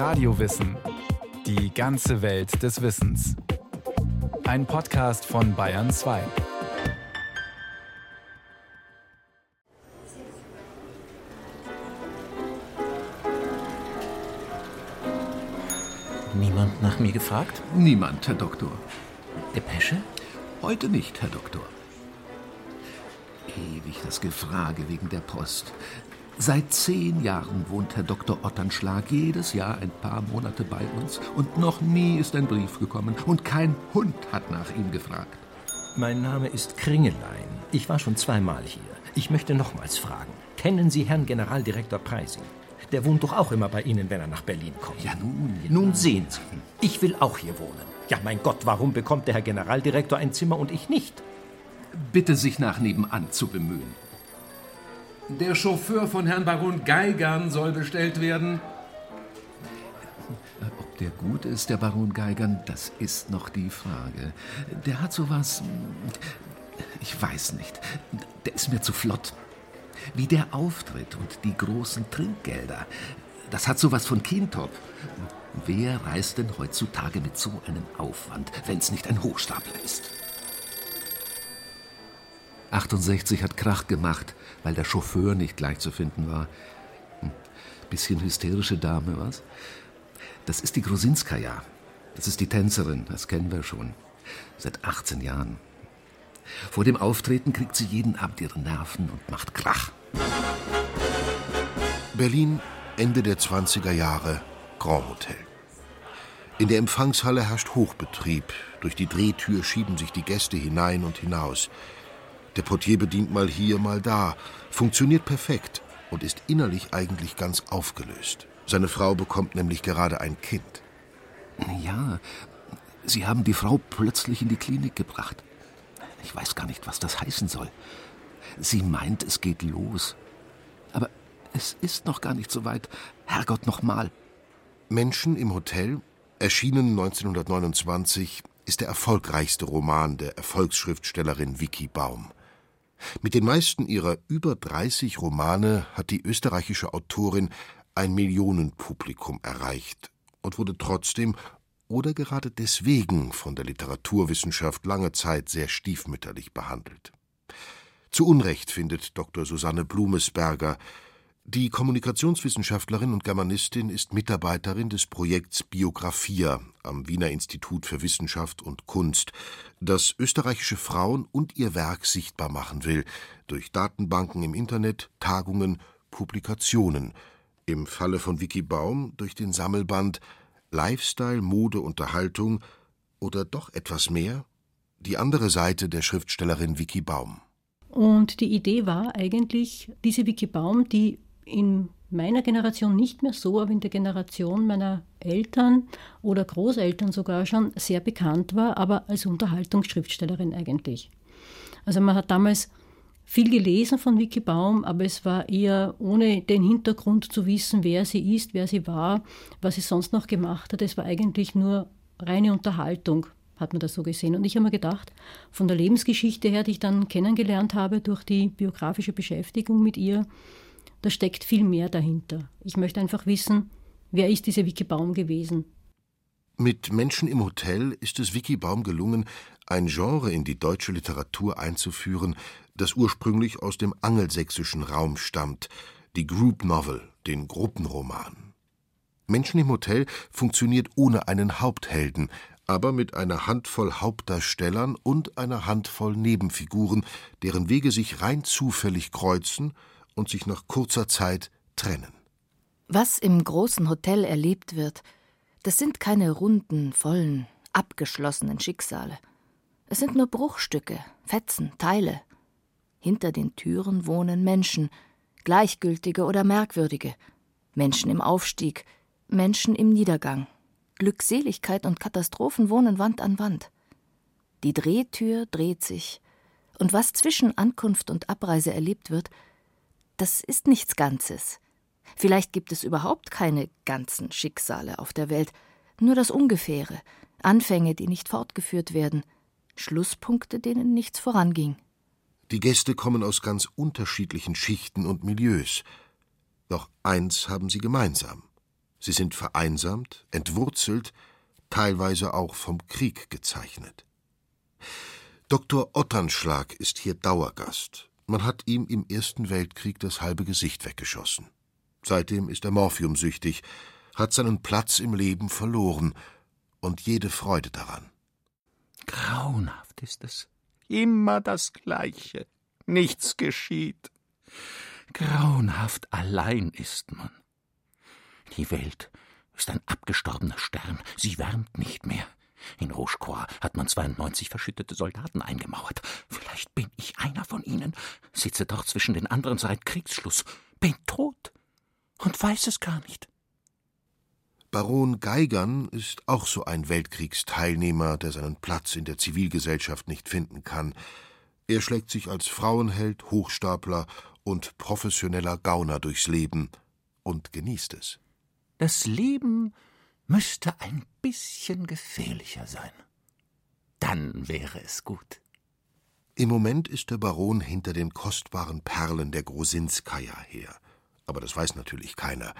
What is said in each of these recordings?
Radiowissen. Die ganze Welt des Wissens. Ein Podcast von Bayern 2. Niemand nach mir gefragt? Niemand, Herr Doktor. Depesche? Heute nicht, Herr Doktor. Ewig das Gefrage wegen der Post. Seit zehn Jahren wohnt Herr Dr. Otternschlag jedes Jahr ein paar Monate bei uns und noch nie ist ein Brief gekommen und kein Hund hat nach ihm gefragt. Mein Name ist Kringelein. Ich war schon zweimal hier. Ich möchte nochmals fragen. Kennen Sie Herrn Generaldirektor Preising? Der wohnt doch auch immer bei Ihnen, wenn er nach Berlin kommt. Ja, nun. Ja. Nun sehen Sie. Ich will auch hier wohnen. Ja, mein Gott, warum bekommt der Herr Generaldirektor ein Zimmer und ich nicht? Bitte sich nach nebenan zu bemühen. Der Chauffeur von Herrn Baron Geigern soll bestellt werden. Ob der gut ist, der Baron Geigern, das ist noch die Frage. Der hat sowas. Ich weiß nicht. Der ist mir zu flott. Wie der auftritt und die großen Trinkgelder. Das hat sowas von Kintop. Wer reist denn heutzutage mit so einem Aufwand, wenn es nicht ein Hochstapler ist? 68 hat Krach gemacht, weil der Chauffeur nicht gleich zu finden war. Hm. Bisschen hysterische Dame, was? Das ist die Grusinskaja. Das ist die Tänzerin, das kennen wir schon. Seit 18 Jahren. Vor dem Auftreten kriegt sie jeden Abend ihre Nerven und macht Krach. Berlin, Ende der 20er Jahre, Grand Hotel. In der Empfangshalle herrscht Hochbetrieb. Durch die Drehtür schieben sich die Gäste hinein und hinaus. Der Portier bedient mal hier, mal da, funktioniert perfekt und ist innerlich eigentlich ganz aufgelöst. Seine Frau bekommt nämlich gerade ein Kind. Ja, Sie haben die Frau plötzlich in die Klinik gebracht. Ich weiß gar nicht, was das heißen soll. Sie meint, es geht los. Aber es ist noch gar nicht so weit. Herrgott, nochmal. Menschen im Hotel, erschienen 1929, ist der erfolgreichste Roman der Erfolgsschriftstellerin Vicky Baum. Mit den meisten ihrer über 30 Romane hat die österreichische Autorin ein Millionenpublikum erreicht und wurde trotzdem oder gerade deswegen von der Literaturwissenschaft lange Zeit sehr stiefmütterlich behandelt. Zu Unrecht findet Dr. Susanne Blumesberger, die Kommunikationswissenschaftlerin und Germanistin ist Mitarbeiterin des Projekts Biographia am Wiener Institut für Wissenschaft und Kunst, das österreichische Frauen und ihr Werk sichtbar machen will, durch Datenbanken im Internet, Tagungen, Publikationen, im Falle von Vicky Baum durch den Sammelband Lifestyle, Mode, Unterhaltung oder doch etwas mehr? Die andere Seite der Schriftstellerin Vicky Baum. Und die Idee war eigentlich, diese Vicky Baum, die in meiner Generation nicht mehr so, aber in der Generation meiner Eltern oder Großeltern sogar schon sehr bekannt war, aber als Unterhaltungsschriftstellerin eigentlich. Also man hat damals viel gelesen von Vicky Baum, aber es war eher ohne den Hintergrund zu wissen, wer sie ist, wer sie war, was sie sonst noch gemacht hat. Es war eigentlich nur reine Unterhaltung, hat man das so gesehen. Und ich habe mir gedacht, von der Lebensgeschichte her, die ich dann kennengelernt habe durch die biografische Beschäftigung mit ihr, da steckt viel mehr dahinter. Ich möchte einfach wissen, wer ist diese Vicky Baum gewesen? Mit Menschen im Hotel ist es Vicky Baum gelungen, ein Genre in die deutsche Literatur einzuführen, das ursprünglich aus dem angelsächsischen Raum stammt, die Group Novel, den Gruppenroman. Menschen im Hotel funktioniert ohne einen Haupthelden, aber mit einer Handvoll Hauptdarstellern und einer Handvoll Nebenfiguren, deren Wege sich rein zufällig kreuzen und sich nach kurzer Zeit trennen. Was im großen Hotel erlebt wird, das sind keine runden, vollen, abgeschlossenen Schicksale. Es sind nur Bruchstücke, Fetzen, Teile. Hinter den Türen wohnen Menschen, gleichgültige oder merkwürdige, Menschen im Aufstieg, Menschen im Niedergang. Glückseligkeit und Katastrophen wohnen Wand an Wand. Die Drehtür dreht sich, und was zwischen Ankunft und Abreise erlebt wird, das ist nichts Ganzes. Vielleicht gibt es überhaupt keine ganzen Schicksale auf der Welt, nur das Ungefähre, Anfänge, die nicht fortgeführt werden, Schlusspunkte, denen nichts voranging. Die Gäste kommen aus ganz unterschiedlichen Schichten und Milieus. Doch eins haben sie gemeinsam. Sie sind vereinsamt, entwurzelt, teilweise auch vom Krieg gezeichnet. Dr. Otternschlag ist hier Dauergast. Man hat ihm im Ersten Weltkrieg das halbe Gesicht weggeschossen. Seitdem ist er morphiumsüchtig, hat seinen Platz im Leben verloren und jede Freude daran. Grauenhaft ist es. Immer das Gleiche. Nichts geschieht. Grauenhaft allein ist man. Die Welt ist ein abgestorbener Stern. Sie wärmt nicht mehr. In Rougecois hat man 92 verschüttete Soldaten eingemauert. Vielleicht bin ich einer von ihnen, sitze dort zwischen den anderen seit Kriegsschluss, bin tot und weiß es gar nicht. Baron Geigern ist auch so ein Weltkriegsteilnehmer, der seinen Platz in der Zivilgesellschaft nicht finden kann. Er schlägt sich als Frauenheld, Hochstapler und professioneller Gauner durchs Leben und genießt es. Das Leben müsste ein bisschen gefährlicher sein. Dann wäre es gut. Im Moment ist der Baron hinter den kostbaren Perlen der Grosinskaja her. Aber das weiß natürlich keiner.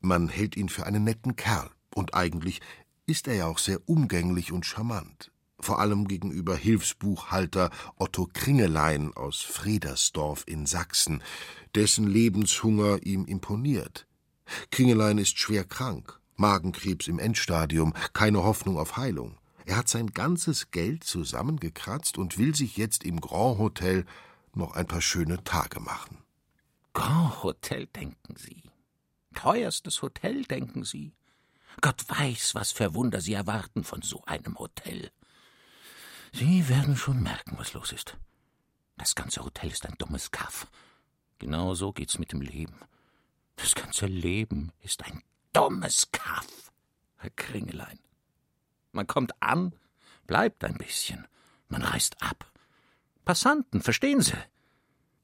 Man hält ihn für einen netten Kerl. Und eigentlich ist er ja auch sehr umgänglich und charmant. Vor allem gegenüber Hilfsbuchhalter Otto Kringelein aus Fredersdorf in Sachsen, dessen Lebenshunger ihm imponiert. Kringelein ist schwer krank, Magenkrebs im Endstadium, keine Hoffnung auf Heilung. Er hat sein ganzes Geld zusammengekratzt und will sich jetzt im Grand Hotel noch ein paar schöne Tage machen. Grand Hotel, denken Sie. Teuerstes Hotel, denken Sie. Gott weiß, was für Wunder Sie erwarten von so einem Hotel. Sie werden schon merken, was los ist. Das ganze Hotel ist ein dummes Kaff. Genau so geht's mit dem Leben. Das ganze Leben ist ein dummes Kaff, Herr Kringelein. Man kommt an, bleibt ein bisschen, man reist ab. Passanten, verstehen Sie?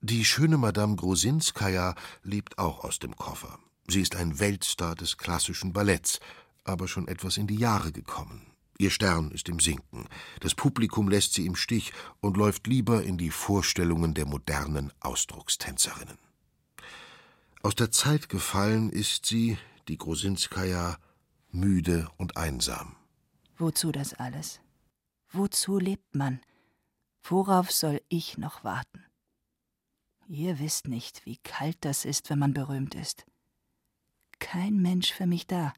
Die schöne Madame Grosinskaja lebt auch aus dem Koffer. Sie ist ein Weltstar des klassischen Balletts, aber schon etwas in die Jahre gekommen. Ihr Stern ist im Sinken. Das Publikum lässt sie im Stich und läuft lieber in die Vorstellungen der modernen Ausdruckstänzerinnen. Aus der Zeit gefallen ist sie, die Grosinskaja, müde und einsam. Wozu das alles? Wozu lebt man? Worauf soll ich noch warten? Ihr wisst nicht, wie kalt das ist, wenn man berühmt ist. Kein Mensch für mich da.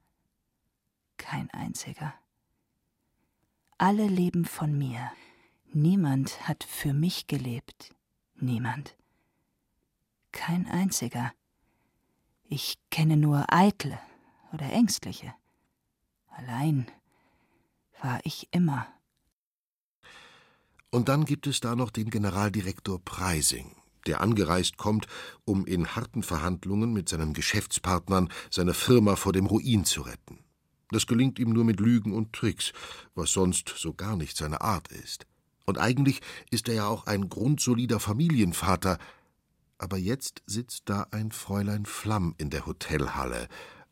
Kein einziger. Alle leben von mir. Niemand hat für mich gelebt. Niemand. Kein einziger. Ich kenne nur Eitle oder Ängstliche. Allein war ich immer. Und dann gibt es da noch den Generaldirektor Preising, der angereist kommt, um in harten Verhandlungen mit seinen Geschäftspartnern seine Firma vor dem Ruin zu retten. Das gelingt ihm nur mit Lügen und Tricks, was sonst so gar nicht seine Art ist. Und eigentlich ist er ja auch ein grundsolider Familienvater, aber jetzt sitzt da ein Fräulein Flamm in der Hotelhalle,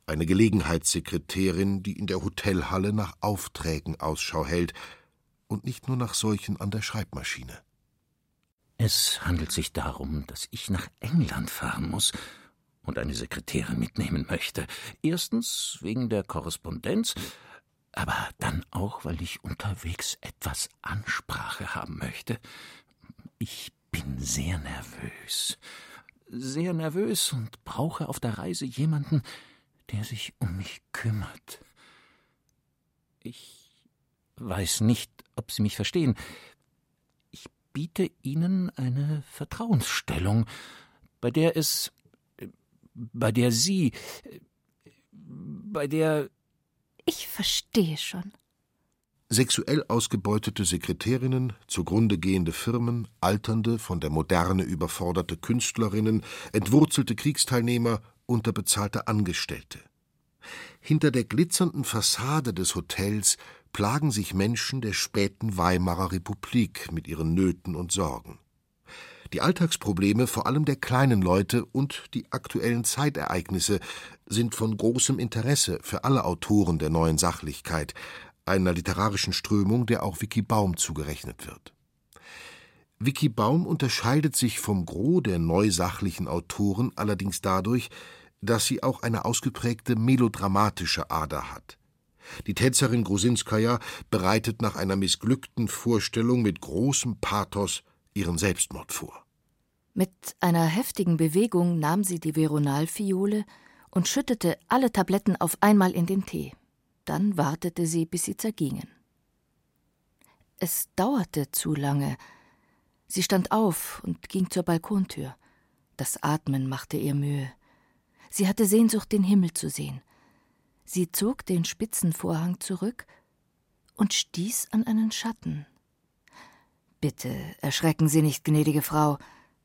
eine Gelegenheitssekretärin, die in der Hotelhalle nach Aufträgen Ausschau hält und nicht nur nach solchen an der Schreibmaschine. Es handelt sich darum, dass ich nach England fahren muss und eine Sekretärin mitnehmen möchte. Erstens wegen der Korrespondenz, aber dann auch, weil ich unterwegs etwas Ansprache haben möchte. Ich bin sehr nervös. Sehr nervös und brauche auf der Reise jemanden, der sich um mich kümmert. Ich weiß nicht, ob Sie mich verstehen. Ich biete Ihnen eine Vertrauensstellung, bei der es, bei der Sie, bei der. Ich verstehe schon sexuell ausgebeutete Sekretärinnen, zugrunde gehende Firmen, alternde, von der Moderne überforderte Künstlerinnen, entwurzelte Kriegsteilnehmer, unterbezahlte Angestellte. Hinter der glitzernden Fassade des Hotels plagen sich Menschen der späten Weimarer Republik mit ihren Nöten und Sorgen. Die Alltagsprobleme vor allem der kleinen Leute und die aktuellen Zeitereignisse sind von großem Interesse für alle Autoren der neuen Sachlichkeit, einer literarischen Strömung, der auch Vicky Baum zugerechnet wird. Vicky Baum unterscheidet sich vom Gros der neusachlichen Autoren allerdings dadurch, dass sie auch eine ausgeprägte melodramatische Ader hat. Die Tänzerin Grusinskaja bereitet nach einer missglückten Vorstellung mit großem Pathos ihren Selbstmord vor. Mit einer heftigen Bewegung nahm sie die Veronalfiole und schüttete alle Tabletten auf einmal in den Tee. Dann wartete sie, bis sie zergingen. Es dauerte zu lange. Sie stand auf und ging zur Balkontür. Das Atmen machte ihr Mühe. Sie hatte Sehnsucht, den Himmel zu sehen. Sie zog den spitzen Vorhang zurück und stieß an einen Schatten. Bitte erschrecken Sie nicht, gnädige Frau,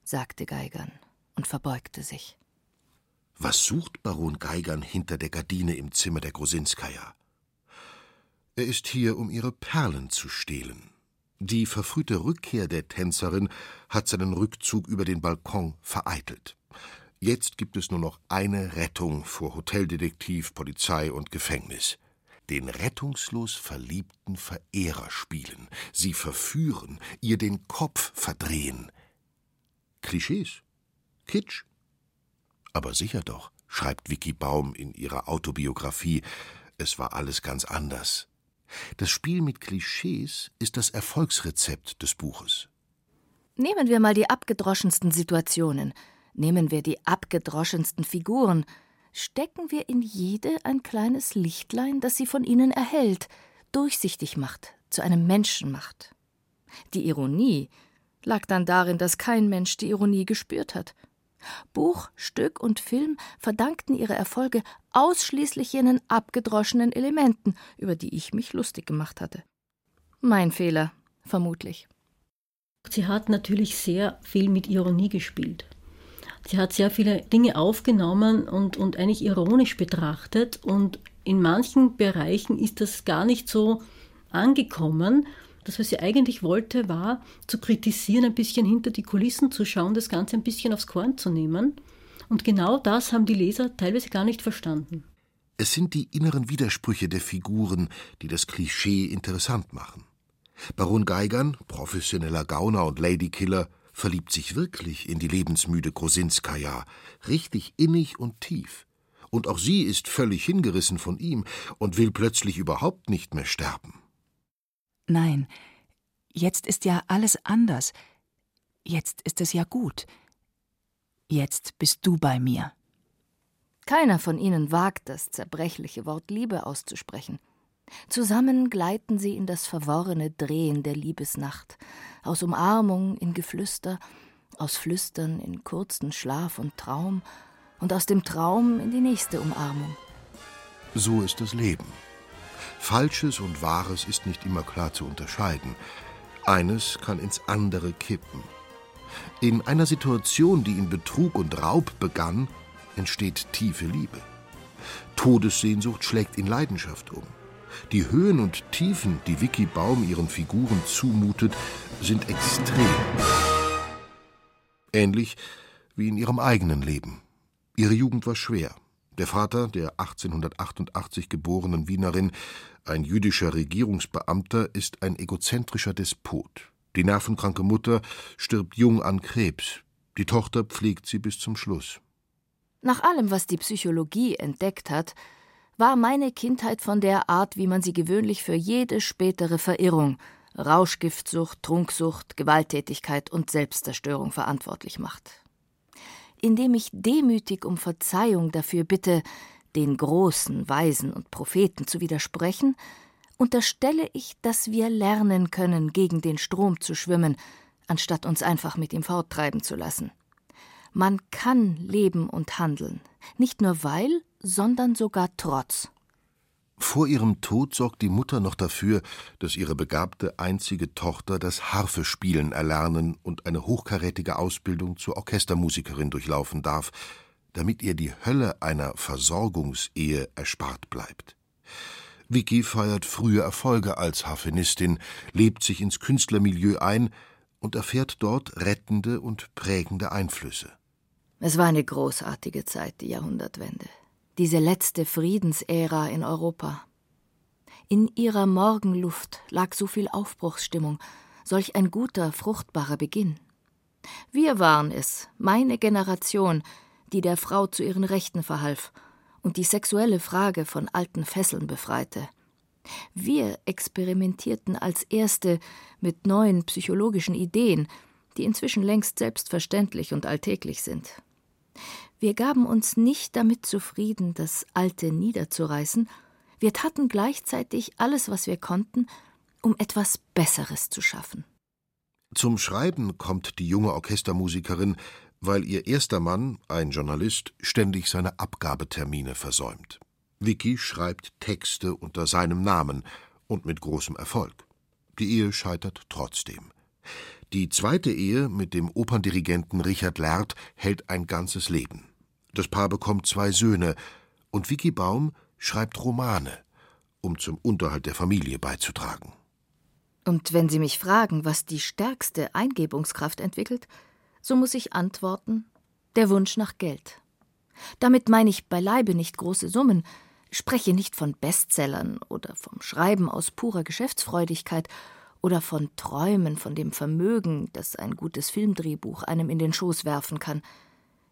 sagte Geigern und verbeugte sich. Was sucht Baron Geigern hinter der Gardine im Zimmer der Grosinskaja? Er ist hier, um ihre Perlen zu stehlen. Die verfrühte Rückkehr der Tänzerin hat seinen Rückzug über den Balkon vereitelt. Jetzt gibt es nur noch eine Rettung vor Hoteldetektiv, Polizei und Gefängnis. Den rettungslos verliebten Verehrer spielen, sie verführen, ihr den Kopf verdrehen. Klischees? Kitsch? Aber sicher doch, schreibt Vicky Baum in ihrer Autobiografie, es war alles ganz anders. Das Spiel mit Klischees ist das Erfolgsrezept des Buches. Nehmen wir mal die abgedroschensten Situationen, nehmen wir die abgedroschensten Figuren, stecken wir in jede ein kleines Lichtlein, das sie von ihnen erhält, durchsichtig macht, zu einem Menschen macht. Die Ironie lag dann darin, dass kein Mensch die Ironie gespürt hat. Buch, Stück und Film verdankten ihre Erfolge ausschließlich jenen abgedroschenen Elementen, über die ich mich lustig gemacht hatte. Mein Fehler, vermutlich. Sie hat natürlich sehr viel mit Ironie gespielt. Sie hat sehr viele Dinge aufgenommen und, und eigentlich ironisch betrachtet und in manchen Bereichen ist das gar nicht so angekommen. Das, was sie eigentlich wollte, war zu kritisieren, ein bisschen hinter die Kulissen zu schauen, das Ganze ein bisschen aufs Korn zu nehmen. Und genau das haben die Leser teilweise gar nicht verstanden. Es sind die inneren Widersprüche der Figuren, die das Klischee interessant machen. Baron Geigern, professioneller Gauner und Ladykiller, verliebt sich wirklich in die lebensmüde Grosinskaja, richtig innig und tief. Und auch sie ist völlig hingerissen von ihm und will plötzlich überhaupt nicht mehr sterben. Nein, jetzt ist ja alles anders. Jetzt ist es ja gut. Jetzt bist du bei mir. Keiner von ihnen wagt das zerbrechliche Wort Liebe auszusprechen. Zusammen gleiten sie in das verworrene Drehen der Liebesnacht, aus Umarmung in Geflüster, aus Flüstern in kurzen Schlaf und Traum und aus dem Traum in die nächste Umarmung. So ist das Leben. Falsches und Wahres ist nicht immer klar zu unterscheiden. Eines kann ins andere kippen. In einer Situation, die in Betrug und Raub begann, entsteht tiefe Liebe. Todessehnsucht schlägt in Leidenschaft um. Die Höhen und Tiefen, die Vicky Baum ihren Figuren zumutet, sind extrem. Ähnlich wie in ihrem eigenen Leben. Ihre Jugend war schwer. Der Vater der 1888 geborenen Wienerin, ein jüdischer Regierungsbeamter, ist ein egozentrischer Despot. Die nervenkranke Mutter stirbt jung an Krebs. Die Tochter pflegt sie bis zum Schluss. Nach allem, was die Psychologie entdeckt hat, war meine Kindheit von der Art, wie man sie gewöhnlich für jede spätere Verirrung, Rauschgiftsucht, Trunksucht, Gewalttätigkeit und Selbstzerstörung verantwortlich macht. Indem ich demütig um Verzeihung dafür bitte, den großen Weisen und Propheten zu widersprechen, unterstelle ich, dass wir lernen können, gegen den Strom zu schwimmen, anstatt uns einfach mit ihm forttreiben zu lassen. Man kann leben und handeln, nicht nur weil, sondern sogar trotz. Vor ihrem Tod sorgt die Mutter noch dafür, dass ihre begabte einzige Tochter das Harfespielen erlernen und eine hochkarätige Ausbildung zur Orchestermusikerin durchlaufen darf, damit ihr die Hölle einer Versorgungsehe erspart bleibt. Vicky feiert frühe Erfolge als Harfenistin, lebt sich ins Künstlermilieu ein und erfährt dort rettende und prägende Einflüsse. Es war eine großartige Zeit, die Jahrhundertwende diese letzte Friedensära in Europa. In ihrer Morgenluft lag so viel Aufbruchsstimmung, solch ein guter, fruchtbarer Beginn. Wir waren es, meine Generation, die der Frau zu ihren Rechten verhalf und die sexuelle Frage von alten Fesseln befreite. Wir experimentierten als Erste mit neuen psychologischen Ideen, die inzwischen längst selbstverständlich und alltäglich sind. Wir gaben uns nicht damit zufrieden, das Alte niederzureißen, wir taten gleichzeitig alles, was wir konnten, um etwas Besseres zu schaffen. Zum Schreiben kommt die junge Orchestermusikerin, weil ihr erster Mann, ein Journalist, ständig seine Abgabetermine versäumt. Vicky schreibt Texte unter seinem Namen und mit großem Erfolg. Die Ehe scheitert trotzdem. Die zweite Ehe mit dem Operndirigenten Richard Lert hält ein ganzes Leben. Das Paar bekommt zwei Söhne und Vicky Baum schreibt Romane, um zum Unterhalt der Familie beizutragen. Und wenn Sie mich fragen, was die stärkste Eingebungskraft entwickelt, so muss ich antworten: der Wunsch nach Geld. Damit meine ich beileibe nicht große Summen, spreche nicht von Bestsellern oder vom Schreiben aus purer Geschäftsfreudigkeit oder von Träumen von dem Vermögen, das ein gutes Filmdrehbuch einem in den Schoß werfen kann.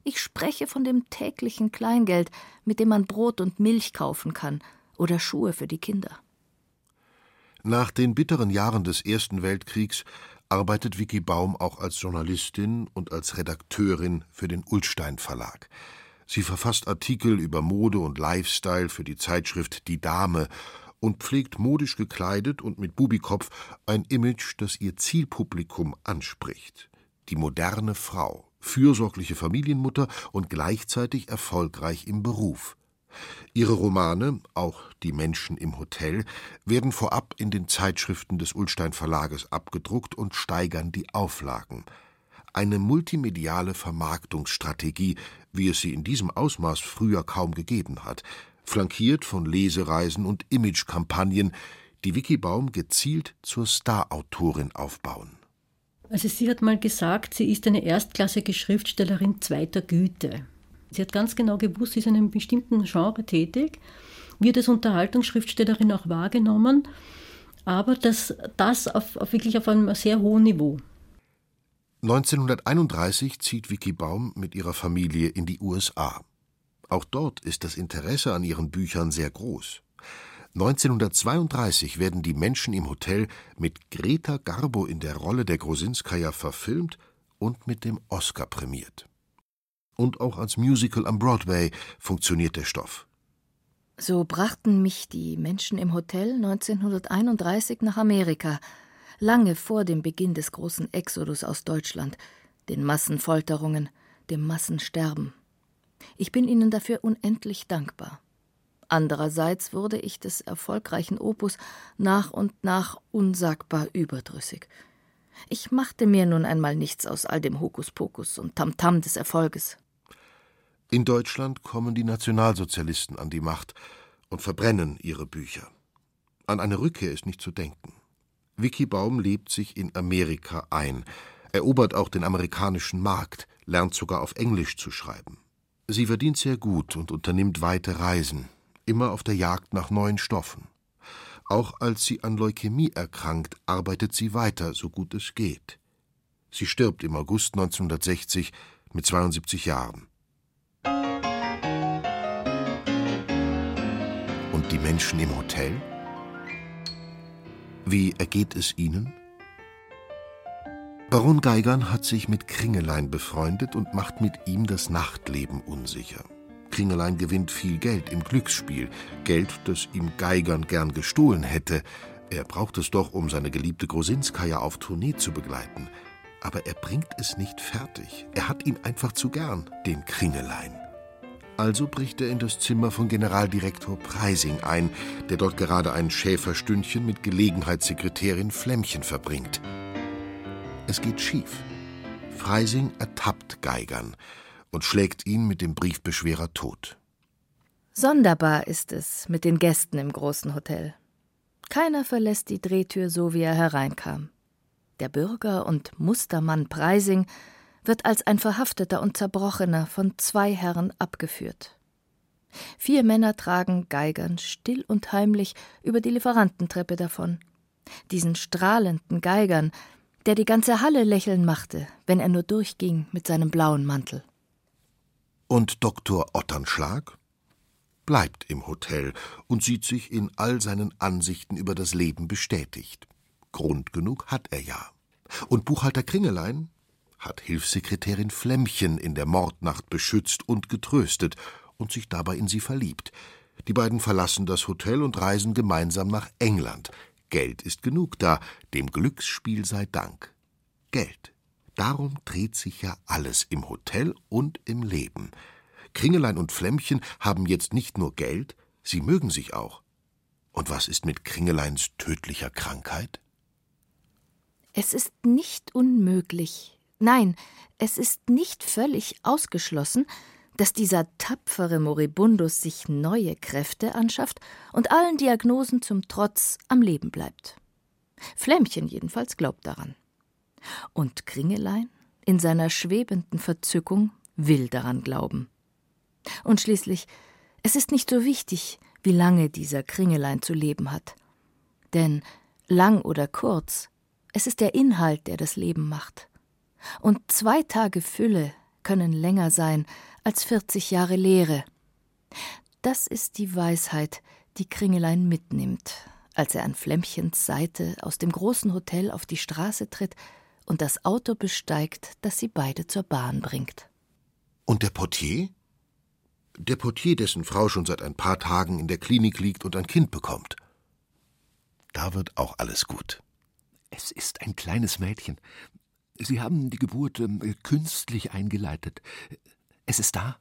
Ich spreche von dem täglichen Kleingeld, mit dem man Brot und Milch kaufen kann oder Schuhe für die Kinder. Nach den bitteren Jahren des Ersten Weltkriegs arbeitet Vicky Baum auch als Journalistin und als Redakteurin für den Ullstein Verlag. Sie verfasst Artikel über Mode und Lifestyle für die Zeitschrift Die Dame und pflegt modisch gekleidet und mit Bubikopf ein Image, das ihr Zielpublikum anspricht. Die moderne Frau, fürsorgliche Familienmutter und gleichzeitig erfolgreich im Beruf. Ihre Romane, auch Die Menschen im Hotel, werden vorab in den Zeitschriften des Ullstein Verlages abgedruckt und steigern die Auflagen. Eine multimediale Vermarktungsstrategie, wie es sie in diesem Ausmaß früher kaum gegeben hat, flankiert von Lesereisen und Imagekampagnen, die Vicky Baum gezielt zur Starautorin aufbauen. Also sie hat mal gesagt, sie ist eine erstklassige Schriftstellerin zweiter Güte. Sie hat ganz genau gewusst, sie ist in einem bestimmten Genre tätig, wird als Unterhaltungsschriftstellerin auch wahrgenommen, aber das, das auf, auf wirklich auf einem sehr hohen Niveau. 1931 zieht Vicky Baum mit ihrer Familie in die USA. Auch dort ist das Interesse an ihren Büchern sehr groß. 1932 werden die Menschen im Hotel mit Greta Garbo in der Rolle der Grosinskaja verfilmt und mit dem Oscar prämiert. Und auch als Musical am Broadway funktioniert der Stoff. So brachten mich die Menschen im Hotel 1931 nach Amerika, lange vor dem Beginn des großen Exodus aus Deutschland, den Massenfolterungen, dem Massensterben. Ich bin ihnen dafür unendlich dankbar. Andererseits wurde ich des erfolgreichen Opus nach und nach unsagbar überdrüssig. Ich machte mir nun einmal nichts aus all dem Hokuspokus und Tamtam des Erfolges. In Deutschland kommen die Nationalsozialisten an die Macht und verbrennen ihre Bücher. An eine Rückkehr ist nicht zu denken. Vicky Baum lebt sich in Amerika ein, erobert auch den amerikanischen Markt, lernt sogar auf Englisch zu schreiben. Sie verdient sehr gut und unternimmt weite Reisen, immer auf der Jagd nach neuen Stoffen. Auch als sie an Leukämie erkrankt, arbeitet sie weiter, so gut es geht. Sie stirbt im August 1960 mit 72 Jahren. Und die Menschen im Hotel? Wie ergeht es ihnen? Baron Geigern hat sich mit Kringelein befreundet und macht mit ihm das Nachtleben unsicher. Kringelein gewinnt viel Geld im Glücksspiel, Geld, das ihm Geigern gern gestohlen hätte. Er braucht es doch, um seine geliebte Grosinskaja auf Tournee zu begleiten. Aber er bringt es nicht fertig. Er hat ihn einfach zu gern, den Kringelein. Also bricht er in das Zimmer von Generaldirektor Preising ein, der dort gerade ein Schäferstündchen mit Gelegenheitssekretärin Flämmchen verbringt. Es geht schief. Freising ertappt Geigern und schlägt ihn mit dem Briefbeschwerer tot. Sonderbar ist es mit den Gästen im großen Hotel. Keiner verlässt die Drehtür so, wie er hereinkam. Der Bürger und Mustermann Preising wird als ein Verhafteter und Zerbrochener von zwei Herren abgeführt. Vier Männer tragen Geigern still und heimlich über die Lieferantentreppe davon. Diesen strahlenden Geigern, der die ganze Halle lächeln machte, wenn er nur durchging mit seinem blauen Mantel. Und Dr. Otternschlag bleibt im Hotel und sieht sich in all seinen Ansichten über das Leben bestätigt. Grund genug hat er ja. Und Buchhalter Kringelein hat Hilfssekretärin Flämmchen in der Mordnacht beschützt und getröstet und sich dabei in sie verliebt. Die beiden verlassen das Hotel und reisen gemeinsam nach England. Geld ist genug da, dem Glücksspiel sei Dank. Geld. Darum dreht sich ja alles im Hotel und im Leben. Kringelein und Flämmchen haben jetzt nicht nur Geld, sie mögen sich auch. Und was ist mit Kringeleins tödlicher Krankheit? Es ist nicht unmöglich, nein, es ist nicht völlig ausgeschlossen, dass dieser tapfere Moribundus sich neue Kräfte anschafft und allen Diagnosen zum Trotz am Leben bleibt. Flämmchen jedenfalls glaubt daran. Und Kringelein in seiner schwebenden Verzückung will daran glauben. Und schließlich, es ist nicht so wichtig, wie lange dieser Kringelein zu leben hat. Denn lang oder kurz, es ist der Inhalt, der das Leben macht. Und zwei Tage Fülle können länger sein als 40 Jahre Leere. Das ist die Weisheit, die Kringelein mitnimmt, als er an Flämmchens Seite aus dem großen Hotel auf die Straße tritt und das Auto besteigt, das sie beide zur Bahn bringt. Und der Portier? Der Portier, dessen Frau schon seit ein paar Tagen in der Klinik liegt und ein Kind bekommt. Da wird auch alles gut. Es ist ein kleines Mädchen. Sie haben die Geburt äh, künstlich eingeleitet. Es ist da.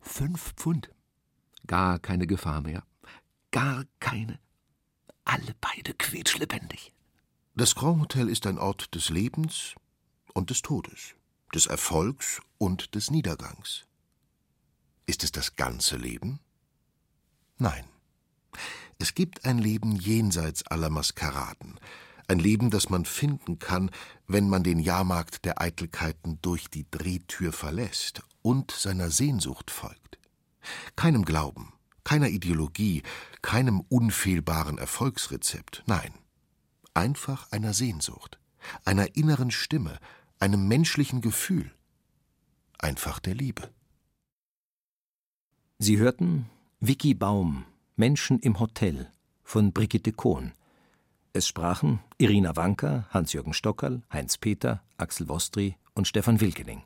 Fünf Pfund. Gar keine Gefahr mehr. Gar keine. Alle beide quietschlebendig. Das Grand Hotel ist ein Ort des Lebens und des Todes, des Erfolgs und des Niedergangs. Ist es das ganze Leben? Nein. Es gibt ein Leben jenseits aller Maskeraden, ein Leben, das man finden kann, wenn man den Jahrmarkt der Eitelkeiten durch die Drehtür verlässt und seiner Sehnsucht folgt. Keinem Glauben, keiner Ideologie, keinem unfehlbaren Erfolgsrezept, nein, einfach einer Sehnsucht, einer inneren Stimme, einem menschlichen Gefühl, einfach der Liebe. Sie hörten Vicky Baum, Menschen im Hotel von Brigitte Kohn. Es sprachen Irina Wanker, Hans-Jürgen Stockerl, Heinz Peter, Axel Wostri und Stefan Wilkening.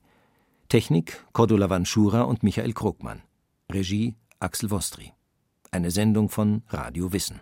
Technik Cordula Vanschura und Michael Krogmann. Regie Axel Wostri. Eine Sendung von Radio Wissen.